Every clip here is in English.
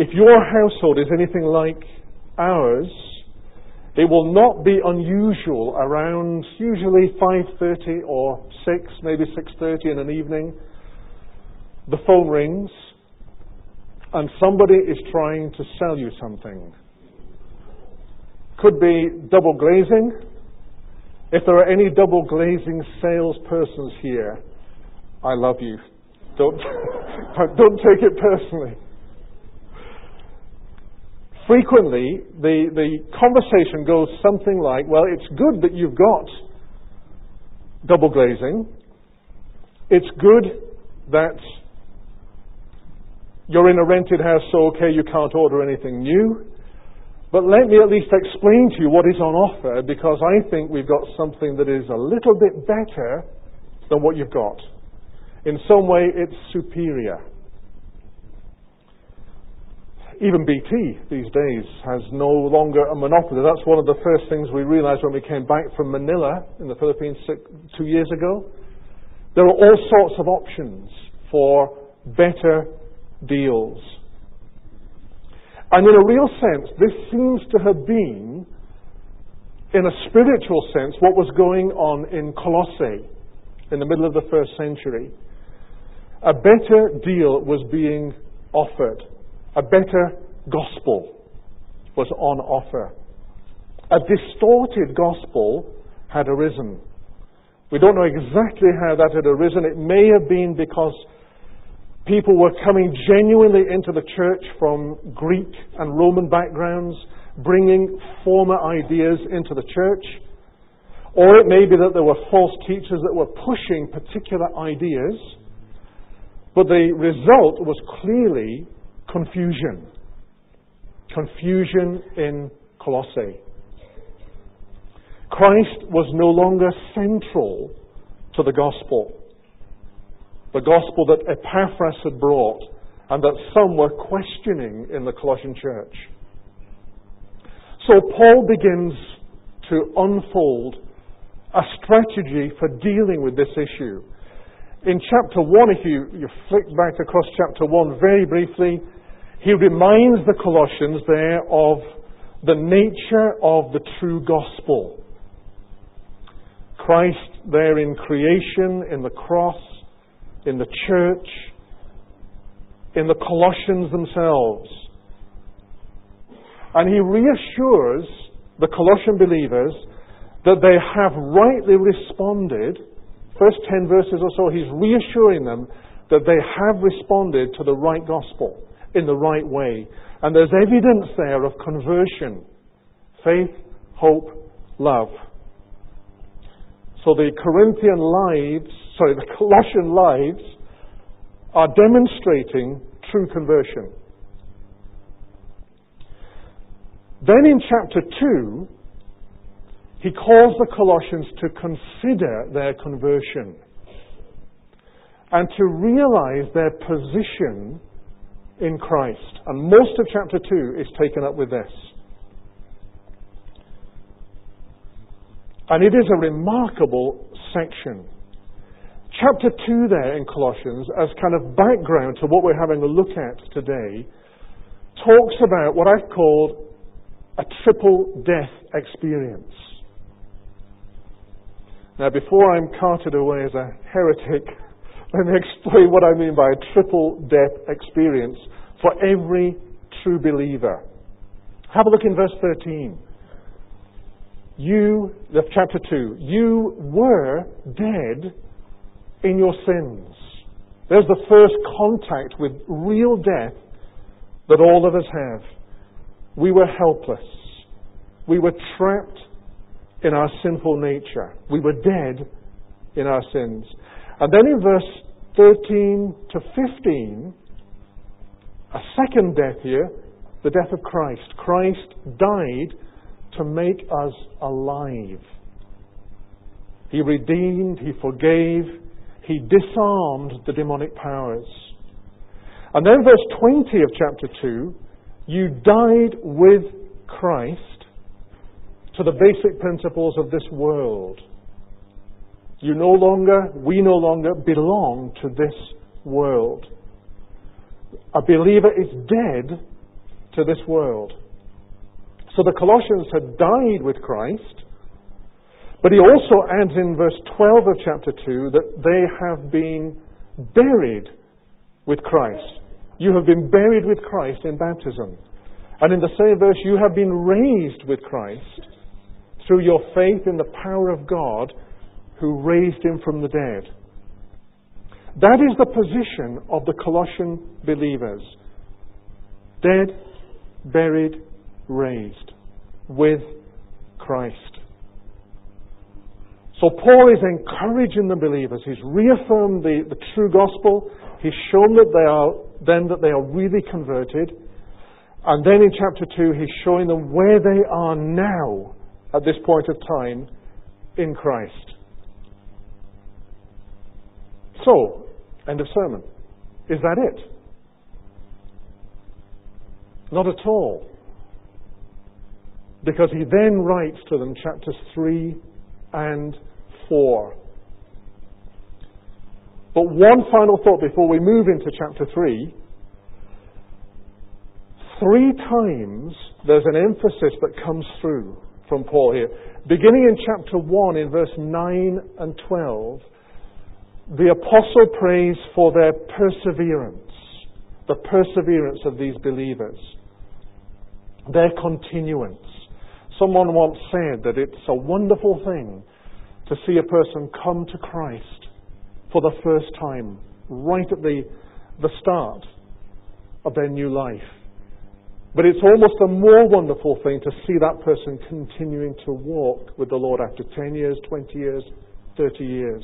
if your household is anything like ours, it will not be unusual around usually 5.30 or 6, maybe 6.30 in an evening. The phone rings and somebody is trying to sell you something. Could be double glazing. If there are any double glazing salespersons here, I love you. Don't, don't take it personally frequently the, the conversation goes something like, well, it's good that you've got double glazing. It's good that you're in a rented house, so okay, you can't order anything new. But let me at least explain to you what is on offer because I think we've got something that is a little bit better than what you've got. In some way, it's superior. Even BT these days has no longer a monopoly. That's one of the first things we realized when we came back from Manila in the Philippines two years ago. There are all sorts of options for better deals. And in a real sense, this seems to have been, in a spiritual sense, what was going on in Colossae in the middle of the first century. A better deal was being offered. A better gospel was on offer. A distorted gospel had arisen. We don't know exactly how that had arisen. It may have been because people were coming genuinely into the church from Greek and Roman backgrounds, bringing former ideas into the church. Or it may be that there were false teachers that were pushing particular ideas. But the result was clearly confusion. Confusion in Colossae. Christ was no longer central to the gospel. The gospel that Epaphras had brought and that some were questioning in the Colossian church. So Paul begins to unfold a strategy for dealing with this issue. In chapter 1, if you, you flick back across chapter 1 very briefly, he reminds the Colossians there of the nature of the true gospel. Christ there in creation, in the cross, in the church, in the Colossians themselves. And he reassures the Colossian believers that they have rightly responded. First 10 verses or so, he's reassuring them that they have responded to the right gospel in the right way. And there's evidence there of conversion faith, hope, love. So the Corinthian lives, sorry, the Colossian lives are demonstrating true conversion. Then in chapter 2, he calls the Colossians to consider their conversion and to realize their position in Christ. And most of chapter 2 is taken up with this. And it is a remarkable section. Chapter 2 there in Colossians, as kind of background to what we're having a look at today, talks about what I've called a triple death experience. Now, before I'm carted away as a heretic, let me explain what I mean by a triple death experience for every true believer. Have a look in verse 13. You, chapter 2, you were dead in your sins. There's the first contact with real death that all of us have. We were helpless. We were trapped in our sinful nature. We were dead in our sins. And then in verse 13 to 15, a second death here, the death of Christ. Christ died to make us alive. He redeemed, He forgave, He disarmed the demonic powers. And then, verse 20 of chapter 2 you died with Christ to the basic principles of this world. You no longer, we no longer belong to this world. A believer is dead to this world. So the Colossians had died with Christ, but he also adds in verse 12 of chapter 2 that they have been buried with Christ. You have been buried with Christ in baptism. And in the same verse, you have been raised with Christ through your faith in the power of God who raised him from the dead. That is the position of the Colossian believers dead, buried, raised with Christ. So Paul is encouraging the believers. He's reaffirmed the, the true gospel. He's shown that they are then that they are really converted. And then in chapter 2, he's showing them where they are now at this point of time in Christ. So, end of sermon. Is that it? Not at all. Because he then writes to them chapters 3 and 4. But one final thought before we move into chapter 3. Three times there's an emphasis that comes through from Paul here. Beginning in chapter 1 in verse 9 and 12, the apostle prays for their perseverance, the perseverance of these believers, their continuance. Someone once said that it's a wonderful thing to see a person come to Christ for the first time, right at the, the start of their new life. But it's almost a more wonderful thing to see that person continuing to walk with the Lord after 10 years, 20 years, 30 years.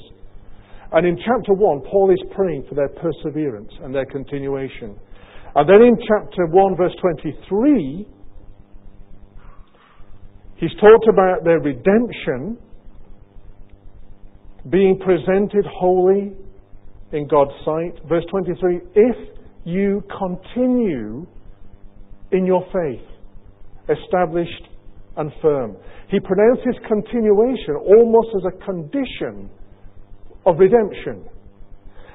And in chapter 1, Paul is praying for their perseverance and their continuation. And then in chapter 1, verse 23, he's talked about their redemption being presented holy in God's sight. Verse 23 if you continue in your faith, established and firm. He pronounces continuation almost as a condition of redemption.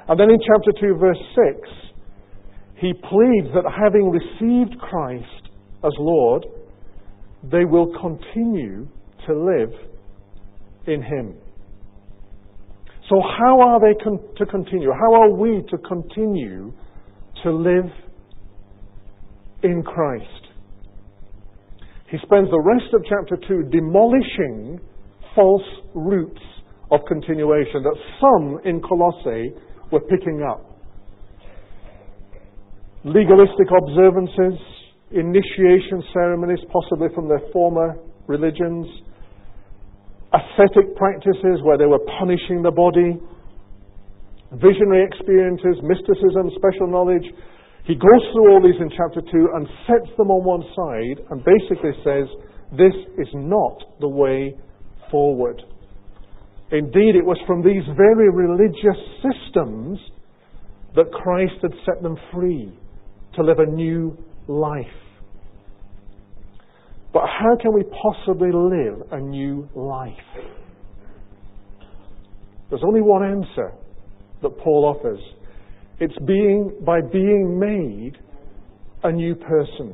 And then in chapter 2, verse 6, he pleads that having received Christ as Lord, they will continue to live in Him. So, how are they con- to continue? How are we to continue to live in Christ? He spends the rest of chapter 2 demolishing false roots of continuation that some in Colossae were picking up. Legalistic observances, initiation ceremonies, possibly from their former religions, ascetic practices where they were punishing the body, visionary experiences, mysticism, special knowledge. He goes through all these in chapter 2 and sets them on one side and basically says, This is not the way forward. Indeed, it was from these very religious systems that Christ had set them free to live a new life. But how can we possibly live a new life? There's only one answer that Paul offers. It's being by being made a new person.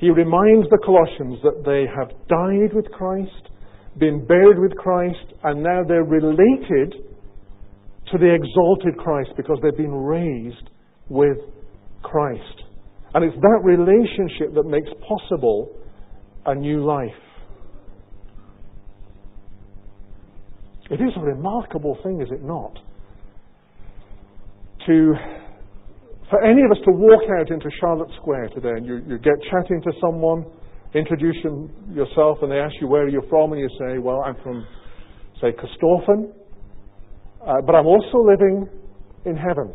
He reminds the Colossians that they have died with Christ been buried with Christ, and now they're related to the exalted Christ because they've been raised with Christ. And it's that relationship that makes possible a new life. It is a remarkable thing, is it not? To, for any of us to walk out into Charlotte Square today and you, you get chatting to someone introduce yourself and they ask you where you're from and you say, well, I'm from, say, Corstorphine, uh, but I'm also living in heaven.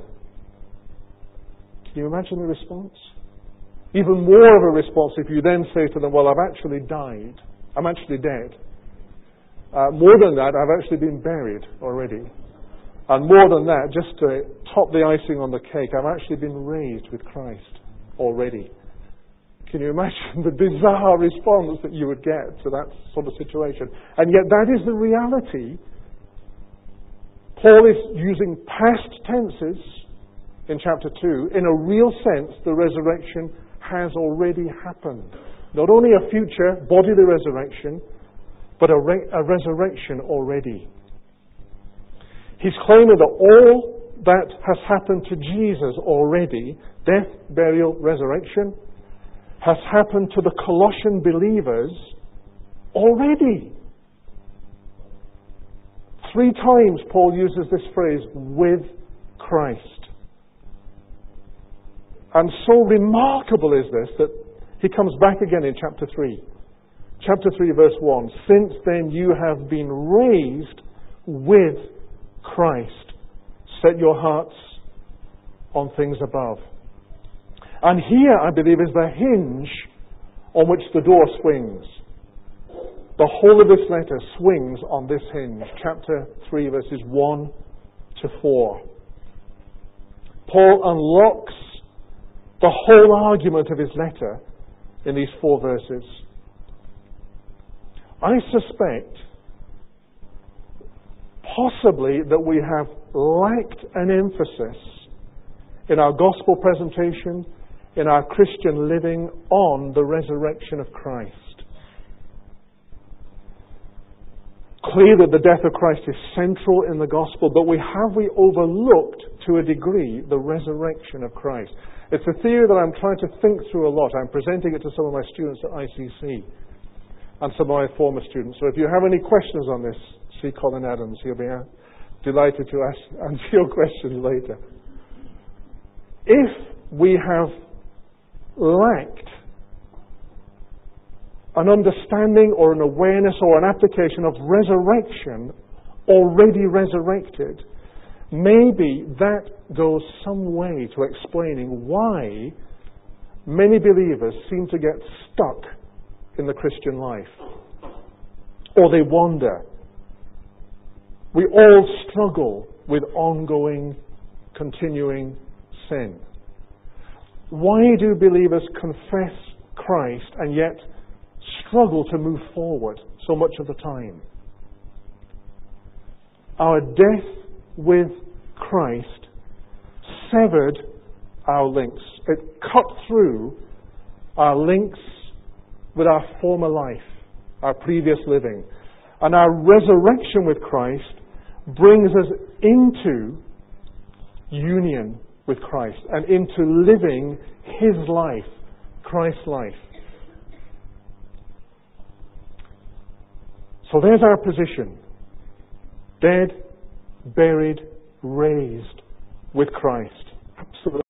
Can you imagine the response? Even more of a response if you then say to them, well, I've actually died. I'm actually dead. Uh, more than that, I've actually been buried already. And more than that, just to top the icing on the cake, I've actually been raised with Christ already. Can you imagine the bizarre response that you would get to that sort of situation? And yet, that is the reality. Paul is using past tenses in chapter 2. In a real sense, the resurrection has already happened. Not only a future bodily resurrection, but a, re- a resurrection already. He's claiming that all that has happened to Jesus already, death, burial, resurrection, has happened to the Colossian believers already. Three times Paul uses this phrase, with Christ. And so remarkable is this that he comes back again in chapter 3. Chapter 3, verse 1. Since then you have been raised with Christ. Set your hearts on things above. And here, I believe, is the hinge on which the door swings. The whole of this letter swings on this hinge. Chapter 3, verses 1 to 4. Paul unlocks the whole argument of his letter in these four verses. I suspect possibly that we have lacked an emphasis in our gospel presentation, in our Christian living on the resurrection of Christ. Clearly, the death of Christ is central in the gospel, but we have we overlooked to a degree the resurrection of Christ. It's a theory that I'm trying to think through a lot. I'm presenting it to some of my students at ICC and some of my former students. So if you have any questions on this, see Colin Adams. He'll be uh, delighted to ask, answer your questions later. If we have lacked an understanding or an awareness or an application of resurrection already resurrected, maybe that goes some way to explaining why many believers seem to get stuck in the Christian life. Or they wander. We all struggle with ongoing, continuing sin. Why do believers confess Christ and yet struggle to move forward so much of the time. Our death with Christ severed our links. It cut through our links with our former life, our previous living. And our resurrection with Christ brings us into union with Christ and into living His life, Christ's life. So there's our position. Dead, buried, raised with Christ. Absolutely.